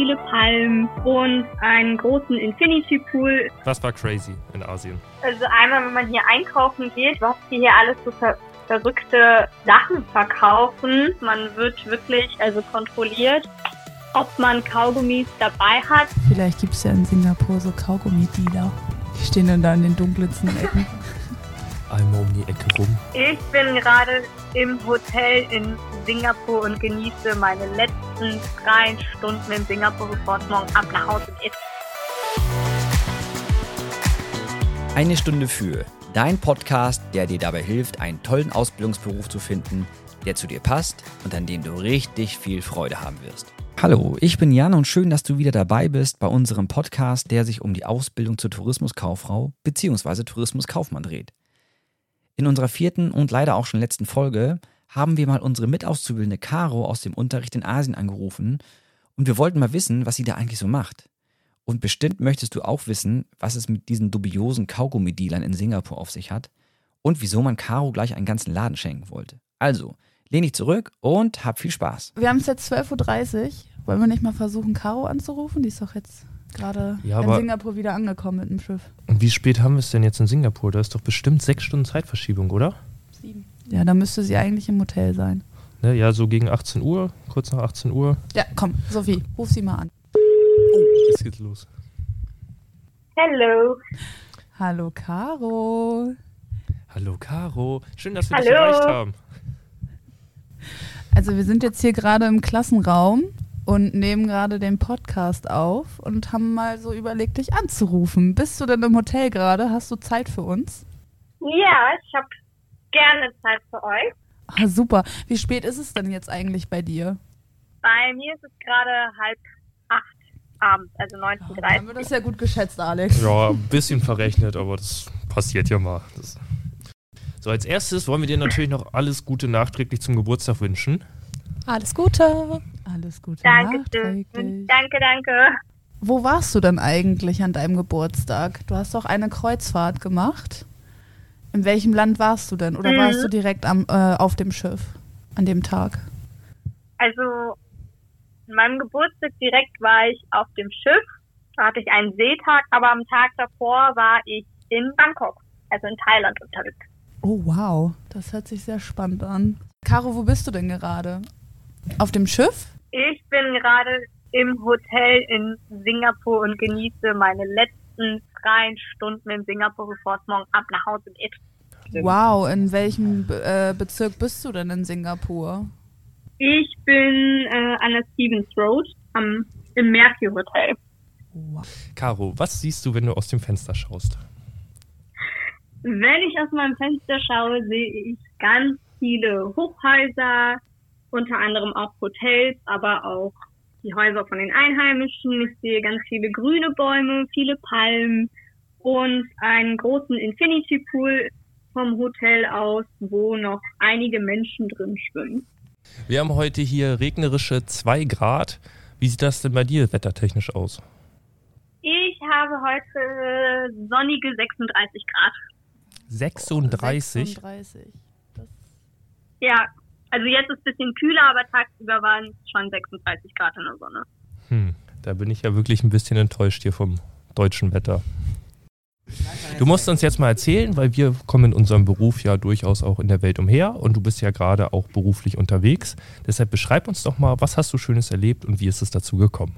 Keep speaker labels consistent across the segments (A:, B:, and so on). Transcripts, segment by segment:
A: viele Palmen und einen großen Infinity Pool.
B: Was war crazy in Asien?
A: Also einmal, wenn man hier einkaufen geht, was die hier alles so ver verrückte Sachen verkaufen. Man wird wirklich also kontrolliert, ob man Kaugummis dabei hat.
C: Vielleicht gibt es ja in Singapur so Kaugummi-Dealer. Die stehen dann da in den dunkelsten Ecken.
B: Einmal um die Ecke rum.
A: Ich bin gerade im Hotel in Singapur und genieße meine letzten drei Stunden in Singapur, bevor es morgen Abend nach Hause geht.
D: Eine Stunde für dein Podcast, der dir dabei hilft, einen tollen Ausbildungsberuf zu finden, der zu dir passt und an dem du richtig viel Freude haben wirst. Hallo, ich bin Jan und schön, dass du wieder dabei bist bei unserem Podcast, der sich um die Ausbildung zur Tourismuskauffrau bzw. Tourismuskaufmann dreht. In unserer vierten und leider auch schon letzten Folge haben wir mal unsere Mitauszubildende Caro aus dem Unterricht in Asien angerufen und wir wollten mal wissen, was sie da eigentlich so macht. Und bestimmt möchtest du auch wissen, was es mit diesen dubiosen Kaugummi-Dealern in Singapur auf sich hat und wieso man Caro gleich einen ganzen Laden schenken wollte. Also, lehn dich zurück und hab viel Spaß.
C: Wir haben es jetzt 12.30 Uhr. Wollen wir nicht mal versuchen, Caro anzurufen? Die ist doch jetzt gerade
B: Ja,
C: in Singapur wieder angekommen mit dem Schiff.
B: Und wie spät haben wir es denn jetzt in Singapur? Da ist doch bestimmt sechs Stunden Zeitverschiebung, oder?
C: Sieben. Ja, da müsste sie eigentlich im Hotel sein.
B: Ne, ja, so gegen 18 Uhr, kurz nach 18 Uhr.
C: Ja, komm, Sophie, ruf sie mal an.
B: Jetzt geht's los.
A: Hello.
C: Hallo, Caro.
B: Hallo Caro, schön, dass wir dich
A: Hallo.
B: erreicht haben.
C: Also wir sind jetzt hier gerade im Klassenraum und nehmen gerade den Podcast auf und haben mal so überlegt, dich anzurufen. Bist du denn im Hotel gerade? Hast du Zeit für uns?
A: Ja, ich habe gerne Zeit für euch.
C: Ah, super. Wie spät ist es denn jetzt eigentlich bei dir?
A: Bei mir ist es gerade halb acht abends, also
C: Dann
A: 19.30
C: haben wir das ja gut geschätzt, Alex.
B: Ja, ein bisschen verrechnet, aber das passiert ja mal. Das so, als erstes wollen wir dir natürlich noch alles Gute nachträglich zum Geburtstag wünschen.
C: Alles Gute. Alles Gute
A: Dankeschön. Danke, danke.
C: Wo warst du denn eigentlich an deinem Geburtstag? Du hast doch eine Kreuzfahrt gemacht. In welchem Land warst du denn? Oder
A: Mhm.
C: warst du direkt am, äh, auf dem Schiff an dem Tag?
A: Also, an meinem Geburtstag direkt war ich auf dem Schiff. Da hatte ich einen Seetag, aber am Tag davor war ich in Bangkok, also in Thailand unterwegs.
C: Oh, wow. Das hört sich sehr spannend an. Caro, wo bist du denn gerade? Auf dem Schiff?
A: Ich bin gerade im Hotel in Singapur und genieße meine letzten drei Stunden in Singapur, bevor es morgen Abend nach Hause geht.
C: Wow, in welchem Be- äh, Bezirk bist du denn in Singapur?
A: Ich bin äh, an der Stevens Road am, im Mercury Hotel.
C: Wow.
B: Caro, was siehst du, wenn du aus dem Fenster schaust?
A: Wenn ich aus meinem Fenster schaue, sehe ich ganz viele Hochhäuser, unter anderem auch Hotels, aber auch die Häuser von den Einheimischen. Ich sehe ganz viele grüne Bäume, viele Palmen und einen großen Infinity Pool vom Hotel aus, wo noch einige Menschen drin schwimmen.
B: Wir haben heute hier regnerische 2 Grad. Wie sieht das denn bei dir wettertechnisch aus?
A: Ich habe heute sonnige 36 Grad.
B: 36.
C: 36. Das
A: Ja, also jetzt ist es ein bisschen kühler, aber tagsüber waren es schon 36 Grad in der Sonne.
B: Hm, da bin ich ja wirklich ein bisschen enttäuscht hier vom deutschen Wetter. Du musst uns jetzt mal erzählen, weil wir kommen in unserem Beruf ja durchaus auch in der Welt umher und du bist ja gerade auch beruflich unterwegs. Deshalb beschreib uns doch mal, was hast du Schönes erlebt und wie ist es dazu gekommen?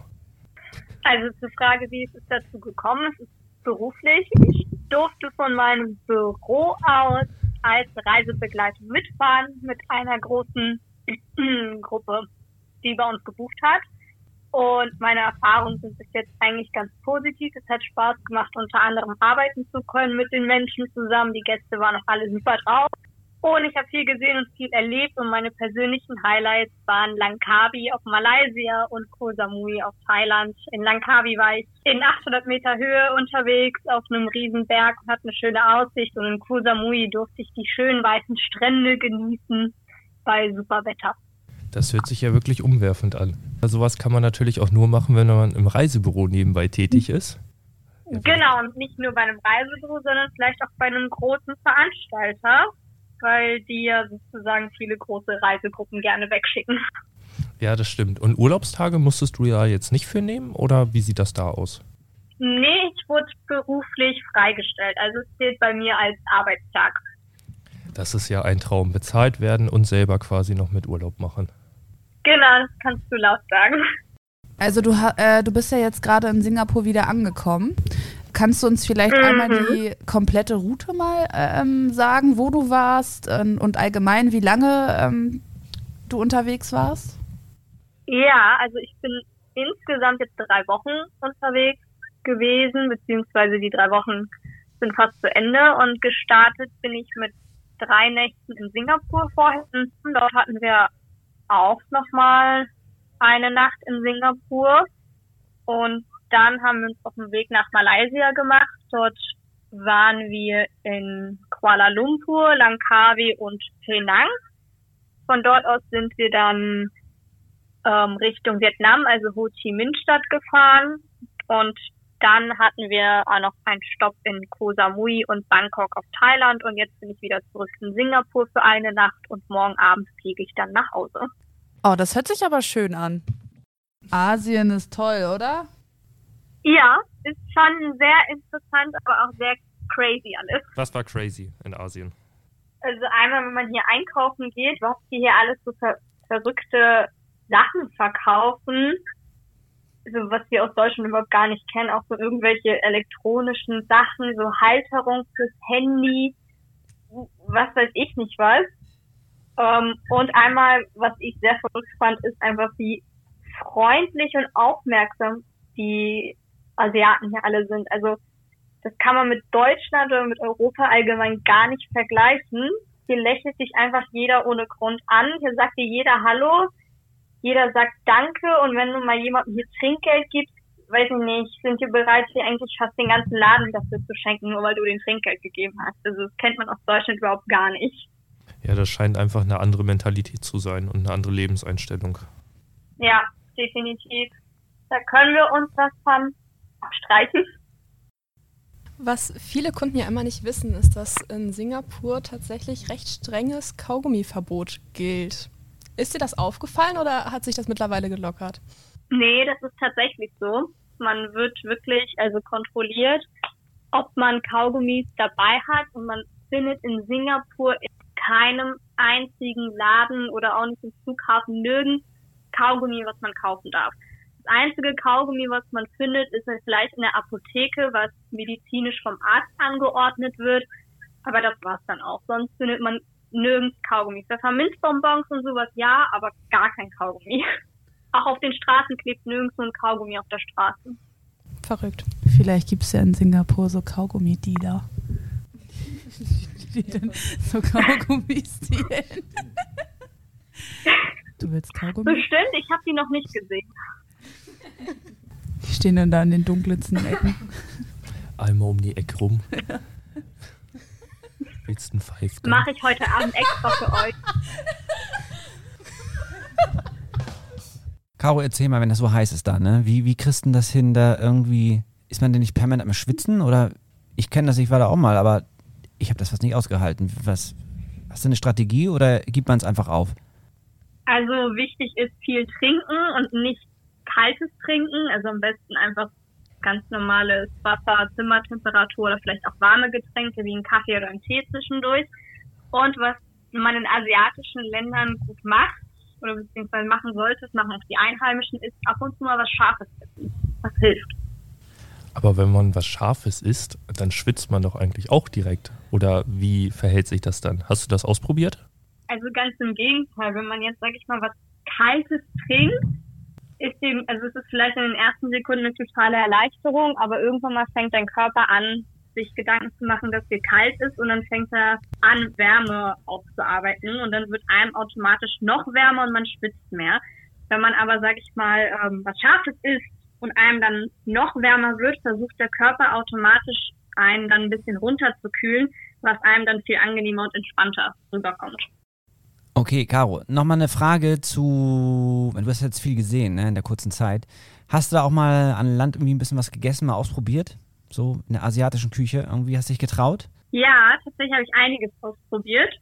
A: Also zur Frage, wie ist es dazu gekommen? Es ist beruflich. Ich durfte von meinem Büro aus als Reisebegleitung mitfahren mit einer großen Gruppe, die bei uns gebucht hat. Und meine Erfahrungen sind bis jetzt eigentlich ganz positiv. Es hat Spaß gemacht, unter anderem arbeiten zu können mit den Menschen zusammen. Die Gäste waren auch alle super drauf. Und ich habe viel gesehen und viel erlebt und meine persönlichen Highlights waren Langkawi auf Malaysia und Koh Samui auf Thailand. In Langkawi war ich in 800 Meter Höhe unterwegs auf einem riesen Berg und hatte eine schöne Aussicht und in Koh Samui durfte ich die schönen weißen Strände genießen bei super Wetter.
B: Das hört sich ja wirklich umwerfend an. Also sowas kann man natürlich auch nur machen, wenn man im Reisebüro nebenbei tätig ist.
A: Genau, und nicht nur bei einem Reisebüro, sondern vielleicht auch bei einem großen Veranstalter, weil die ja sozusagen viele große Reisegruppen gerne wegschicken.
B: Ja, das stimmt. Und Urlaubstage musstest du ja jetzt nicht für nehmen oder wie sieht das da aus?
A: Nee, ich wurde beruflich freigestellt. Also es zählt bei mir als Arbeitstag.
B: Das ist ja ein Traum. Bezahlt werden und selber quasi noch mit Urlaub machen.
A: Genau, das kannst du laut sagen.
C: Also du, äh, du bist ja jetzt gerade in Singapur wieder angekommen. Kannst du uns vielleicht mhm. einmal die komplette Route mal ähm, sagen, wo du warst ähm, und allgemein, wie lange ähm, du unterwegs warst?
A: Ja, also ich bin insgesamt jetzt drei Wochen unterwegs gewesen, beziehungsweise die drei Wochen sind fast zu Ende und gestartet bin ich mit drei Nächten in Singapur vorhin. Dort hatten wir auch nochmal eine Nacht in Singapur und dann haben wir uns auf den Weg nach Malaysia gemacht. Dort waren wir in Kuala Lumpur, Langkawi und Penang. Von dort aus sind wir dann ähm, Richtung Vietnam, also Ho Chi Minh Stadt gefahren und dann hatten wir auch noch einen Stopp in Koh Samui und Bangkok auf Thailand und jetzt bin ich wieder zurück in Singapur für eine Nacht und morgen Abend fliege ich dann nach Hause.
C: Oh, das hört sich aber schön an. Asien ist toll, oder?
A: Ja, ist schon sehr interessant, aber auch sehr crazy alles.
B: Was war crazy in Asien?
A: Also einmal, wenn man hier einkaufen geht, was die hier alles so ver verrückte Sachen verkaufen so was wir aus Deutschland überhaupt gar nicht kennen, auch so irgendwelche elektronischen Sachen, so Halterung fürs Handy, was weiß ich nicht was. Ähm, und einmal, was ich sehr verrückt fand, ist einfach, wie freundlich und aufmerksam die Asiaten hier alle sind. Also das kann man mit Deutschland oder mit Europa allgemein gar nicht vergleichen. Hier lächelt sich einfach jeder ohne Grund an. Hier sagt dir jeder Hallo jeder sagt Danke und wenn du mal jemandem hier Trinkgeld gibst, weiß ich nicht, sind die bereit, dir eigentlich fast den ganzen Laden dafür zu schenken, nur weil du den Trinkgeld gegeben hast. Also das kennt man aus Deutschland überhaupt gar nicht.
B: Ja, das scheint einfach eine andere Mentalität zu sein und eine andere Lebenseinstellung.
A: Ja, definitiv. Da können wir uns was von abstreichen.
E: Was viele Kunden ja immer nicht wissen, ist, dass in Singapur tatsächlich recht strenges Kaugummiverbot gilt. Ist dir das aufgefallen oder hat sich das mittlerweile gelockert?
A: Nee, das ist tatsächlich so. Man wird wirklich also kontrolliert, ob man Kaugummis dabei hat und man findet in Singapur in keinem einzigen Laden oder auch nicht im Flughafen nirgends Kaugummi, was man kaufen darf. Das einzige Kaugummi, was man findet, ist vielleicht in der Apotheke, was medizinisch vom Arzt angeordnet wird. Aber das war's dann auch. Sonst findet man nirgends Kaugummi. Pfefferminzbonbons und sowas ja, aber gar kein Kaugummi. Auch auf den Straßen klebt nirgends so ein Kaugummi auf der Straße.
C: Verrückt. Vielleicht gibt es ja in Singapur so Kaugummi-Dealer. Die dann so Kaugummis stehlen. Du willst Kaugummi?
A: Bestimmt, ich habe die noch nicht gesehen.
C: Die stehen dann da in den dunkelsten Ecken.
B: Einmal um die Ecke rum. Ja. Willst du einen
A: Mache ich heute Abend extra für euch.
D: Caro, erzähl mal, wenn das so heiß ist da, ne? Wie, wie kriegst du das hin, da irgendwie, ist man denn nicht permanent am Schwitzen? Oder, ich kenne das, ich war da auch mal, aber ich habe das fast nicht ausgehalten. Was, hast du eine Strategie oder gibt man es einfach auf?
A: Also wichtig ist viel trinken und nicht kaltes Trinken. Also am besten einfach ganz normales Wasser, Zimmertemperatur oder vielleicht auch warme Getränke wie einen Kaffee oder einen Tee zwischendurch. Und was man in asiatischen Ländern gut macht oder beziehungsweise machen sollte, das machen auch die Einheimischen, ist ab und zu mal was Scharfes essen. Das hilft.
B: Aber wenn man was Scharfes isst, dann schwitzt man doch eigentlich auch direkt. Oder wie verhält sich das dann? Hast du das ausprobiert?
A: Also ganz im Gegenteil. Wenn man jetzt, sag ich mal, was Kaltes trinkt, ist dem, also es ist vielleicht in den ersten Sekunden eine totale Erleichterung, aber irgendwann mal fängt dein Körper an, sich Gedanken zu machen, dass dir kalt ist und dann fängt er an, Wärme aufzuarbeiten und dann wird einem automatisch noch wärmer und man schwitzt mehr. Wenn man aber, sag ich mal, ähm, was Scharfes isst und einem dann noch wärmer wird, versucht der Körper automatisch einen dann ein bisschen runterzukühlen, was einem dann viel angenehmer und entspannter rüberkommt.
D: Okay, Caro, nochmal eine Frage zu, du hast jetzt viel gesehen ne, in der kurzen Zeit. Hast du da auch mal an Land irgendwie ein bisschen was gegessen, mal ausprobiert? So in der asiatischen Küche, irgendwie hast du dich getraut?
A: Ja, tatsächlich habe ich einiges ausprobiert.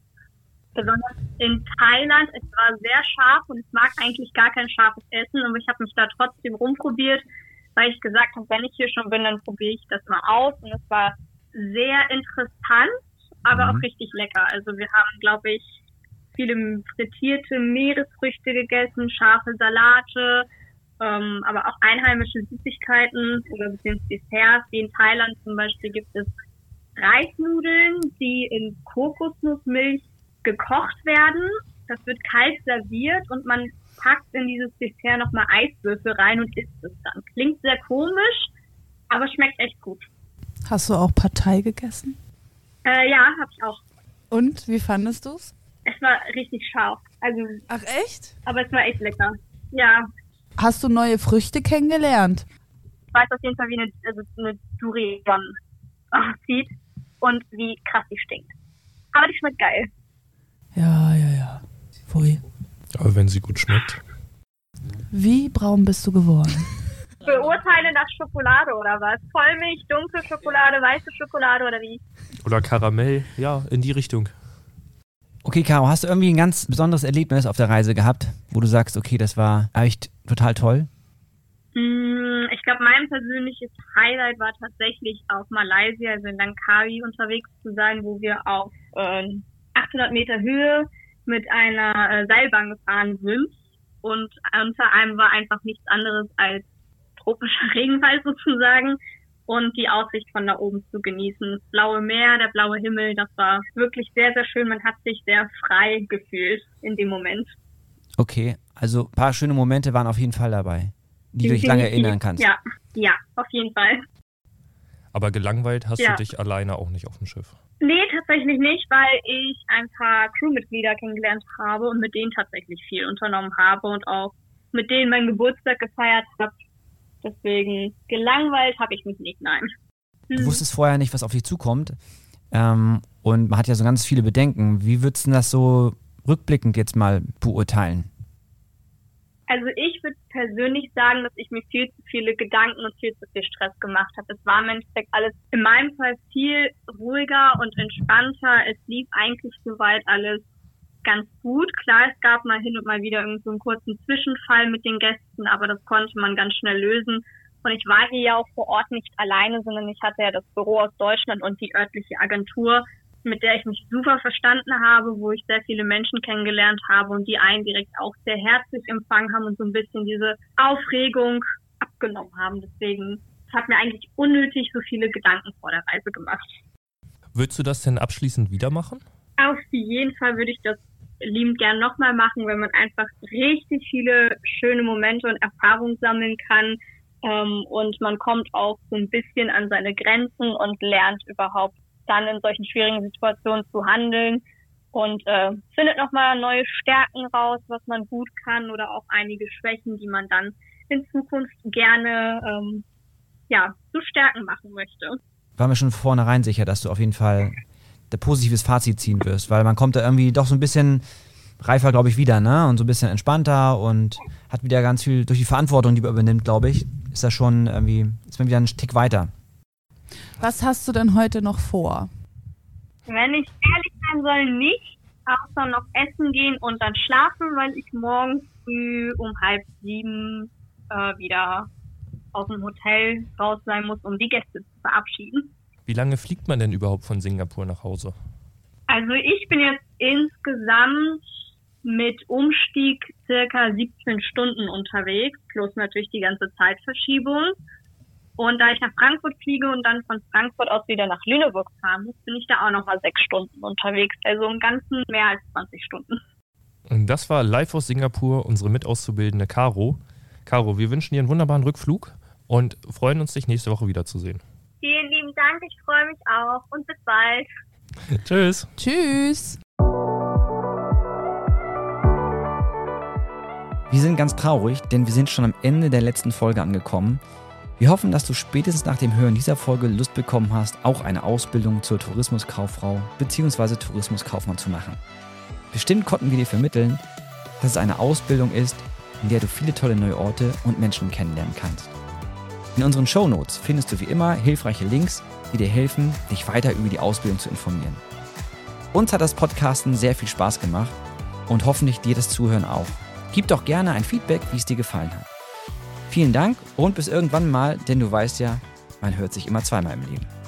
A: besonders in Thailand. Es war sehr scharf und ich mag eigentlich gar kein scharfes Essen, aber ich habe mich da trotzdem rumprobiert, weil ich gesagt habe, wenn ich hier schon bin, dann probiere ich das mal aus. Und es war sehr interessant, aber
D: Mhm.
A: auch richtig lecker. Also wir haben, glaube ich, viele frittierte Meeresfrüchte gegessen, scharfe Salate, ähm, aber auch einheimische Süßigkeiten oder beziehungsweise Desserts. Wie in Thailand zum Beispiel gibt es Reisnudeln, die in Kokosnussmilch gekocht werden. Das wird kalt serviert und man packt in dieses Dessert nochmal Eiswürfel rein und isst es dann. Klingt sehr komisch, aber schmeckt echt gut.
C: Hast du auch Partei gegessen?
A: Äh, ja, habe ich auch.
C: Und wie fandest du's?
A: Es war richtig scharf. Also,
C: Ach echt?
A: aber es war echt lecker. Ja,
C: Hast du neue Früchte kennengelernt?
A: ich weiß auf jeden Fall, wie eine, also eine Durian aussieht und wie krass die stinkt. Aber die schmeckt geil.
C: Ja, ja, ja. Pfui.
B: Aber wenn sie gut schmeckt.
C: Wie braun bist du geworden?
A: Beurteile nach Schokolade oder was? Vollmilch, dunkle Schokolade, weiße Schokolade oder wie?
B: Oder Karamell, ja, in die Richtung.
D: Okay, Caro, hast du irgendwie ein ganz besonderes Erlebnis auf der Reise gehabt, wo du sagst, okay, das war echt total toll?
A: Mm, Ich glaube, mein persönliches Highlight war tatsächlich auf Malaysia, also in Langkawi unterwegs zu sein, wo wir auf äh, 800 Meter Höhe mit einer äh, Seilbahn gefahren sind. Und unter einem war einfach nichts anderes als tropischer Regenwald sozusagen und die Aussicht von da oben zu genießen. Das blaue Meer, der blaue Himmel, das war wirklich sehr, sehr schön. Man hat sich sehr frei gefühlt in dem Moment.
D: Okay, also ein paar schöne Momente waren auf jeden Fall dabei, die du dich lange
A: Definitiv.
D: erinnern kannst.
A: Ja, ja, auf jeden Fall.
B: Aber gelangweilt hast
A: Ja.
B: du dich alleine auch nicht auf dem Schiff.
A: Nee, tatsächlich nicht, weil ich ein paar Crewmitglieder kennengelernt habe und mit denen tatsächlich viel unternommen habe und auch mit denen meinen Geburtstag gefeiert habe. Deswegen gelangweilt habe ich mich nicht, nein.
D: Du
A: Hm.
D: wusstest vorher nicht, was auf dich zukommt. Ähm, und man hat ja so ganz viele Bedenken. Wie würdest du das so rückblickend jetzt mal beurteilen?
A: Also ich würde persönlich sagen, dass ich mir viel zu viele Gedanken und viel zu viel Stress gemacht habe. Es war im Endeffekt alles in meinem Fall viel ruhiger und entspannter. Es lief eigentlich soweit alles ganz gut. Klar, es gab mal hin und mal wieder irgend so einen kurzen Zwischenfall mit den Gästen, aber das konnte man ganz schnell lösen. Und ich war hier ja auch vor Ort nicht alleine, sondern ich hatte ja das Büro aus Deutschland und die örtliche Agentur, mit der ich mich super verstanden habe, wo ich sehr viele Menschen kennengelernt habe und die einen direkt auch sehr herzlich empfangen haben und so ein bisschen diese Aufregung abgenommen haben. Deswegen es hat mir eigentlich unnötig so viele Gedanken vor der Reise gemacht.
B: Würdest du das denn abschließend wieder machen?
A: Auf jeden Fall würde ich das liebend gern nochmal machen, wenn man einfach richtig viele schöne Momente und Erfahrungen sammeln kann. Ähm, und man kommt auch so ein bisschen an seine Grenzen und lernt überhaupt dann in solchen schwierigen Situationen zu handeln und äh, findet nochmal neue Stärken raus, was man gut kann oder auch einige Schwächen, die man dann in Zukunft gerne ähm, ja, zu Stärken machen möchte.
D: War mir schon vornherein sicher, dass du auf jeden Fall ein positives Fazit ziehen wirst, weil man kommt da irgendwie doch so ein bisschen reifer, glaube ich, wieder, ne? Und so ein bisschen entspannter und hat wieder ganz viel durch die Verantwortung, die man übernimmt, glaube ich, ist das schon irgendwie, ist man wieder einen Tick weiter.
C: Was hast du denn heute noch vor?
A: Wenn ich ehrlich sein soll, nicht. Außer noch essen gehen und dann schlafen, weil ich morgen früh um halb sieben äh, wieder aus dem Hotel raus sein muss, um die Gäste zu verabschieden.
B: Wie lange fliegt man denn überhaupt von Singapur nach Hause?
A: Also ich bin jetzt insgesamt mit Umstieg circa 17 Stunden unterwegs, plus natürlich die ganze Zeitverschiebung. Und da ich nach Frankfurt fliege und dann von Frankfurt aus wieder nach Lüneburg fahren muss, bin ich da auch nochmal sechs Stunden unterwegs. Also im Ganzen mehr als 20 Stunden.
B: Und das war live aus Singapur unsere Mitauszubildende Caro. Caro, wir wünschen dir einen wunderbaren Rückflug und freuen uns, dich nächste Woche wiederzusehen.
A: Vielen lieben Dank, ich freue mich auch und bis bald.
B: Tschüss.
C: Tschüss.
D: Wir sind ganz traurig, denn wir sind schon am Ende der letzten Folge angekommen. Wir hoffen, dass du spätestens nach dem Hören dieser Folge Lust bekommen hast, auch eine Ausbildung zur Tourismuskauffrau bzw. Tourismuskaufmann zu machen. Bestimmt konnten wir dir vermitteln, dass es eine Ausbildung ist, in der du viele tolle neue Orte und Menschen kennenlernen kannst. In unseren Shownotes findest du wie immer hilfreiche Links, die dir helfen, dich weiter über die Ausbildung zu informieren. Uns hat das Podcasten sehr viel Spaß gemacht und hoffentlich dir das Zuhören auch. Gib doch gerne ein Feedback, wie es dir gefallen hat. Vielen Dank und bis irgendwann mal, denn du weißt ja, man hört sich immer zweimal im Leben.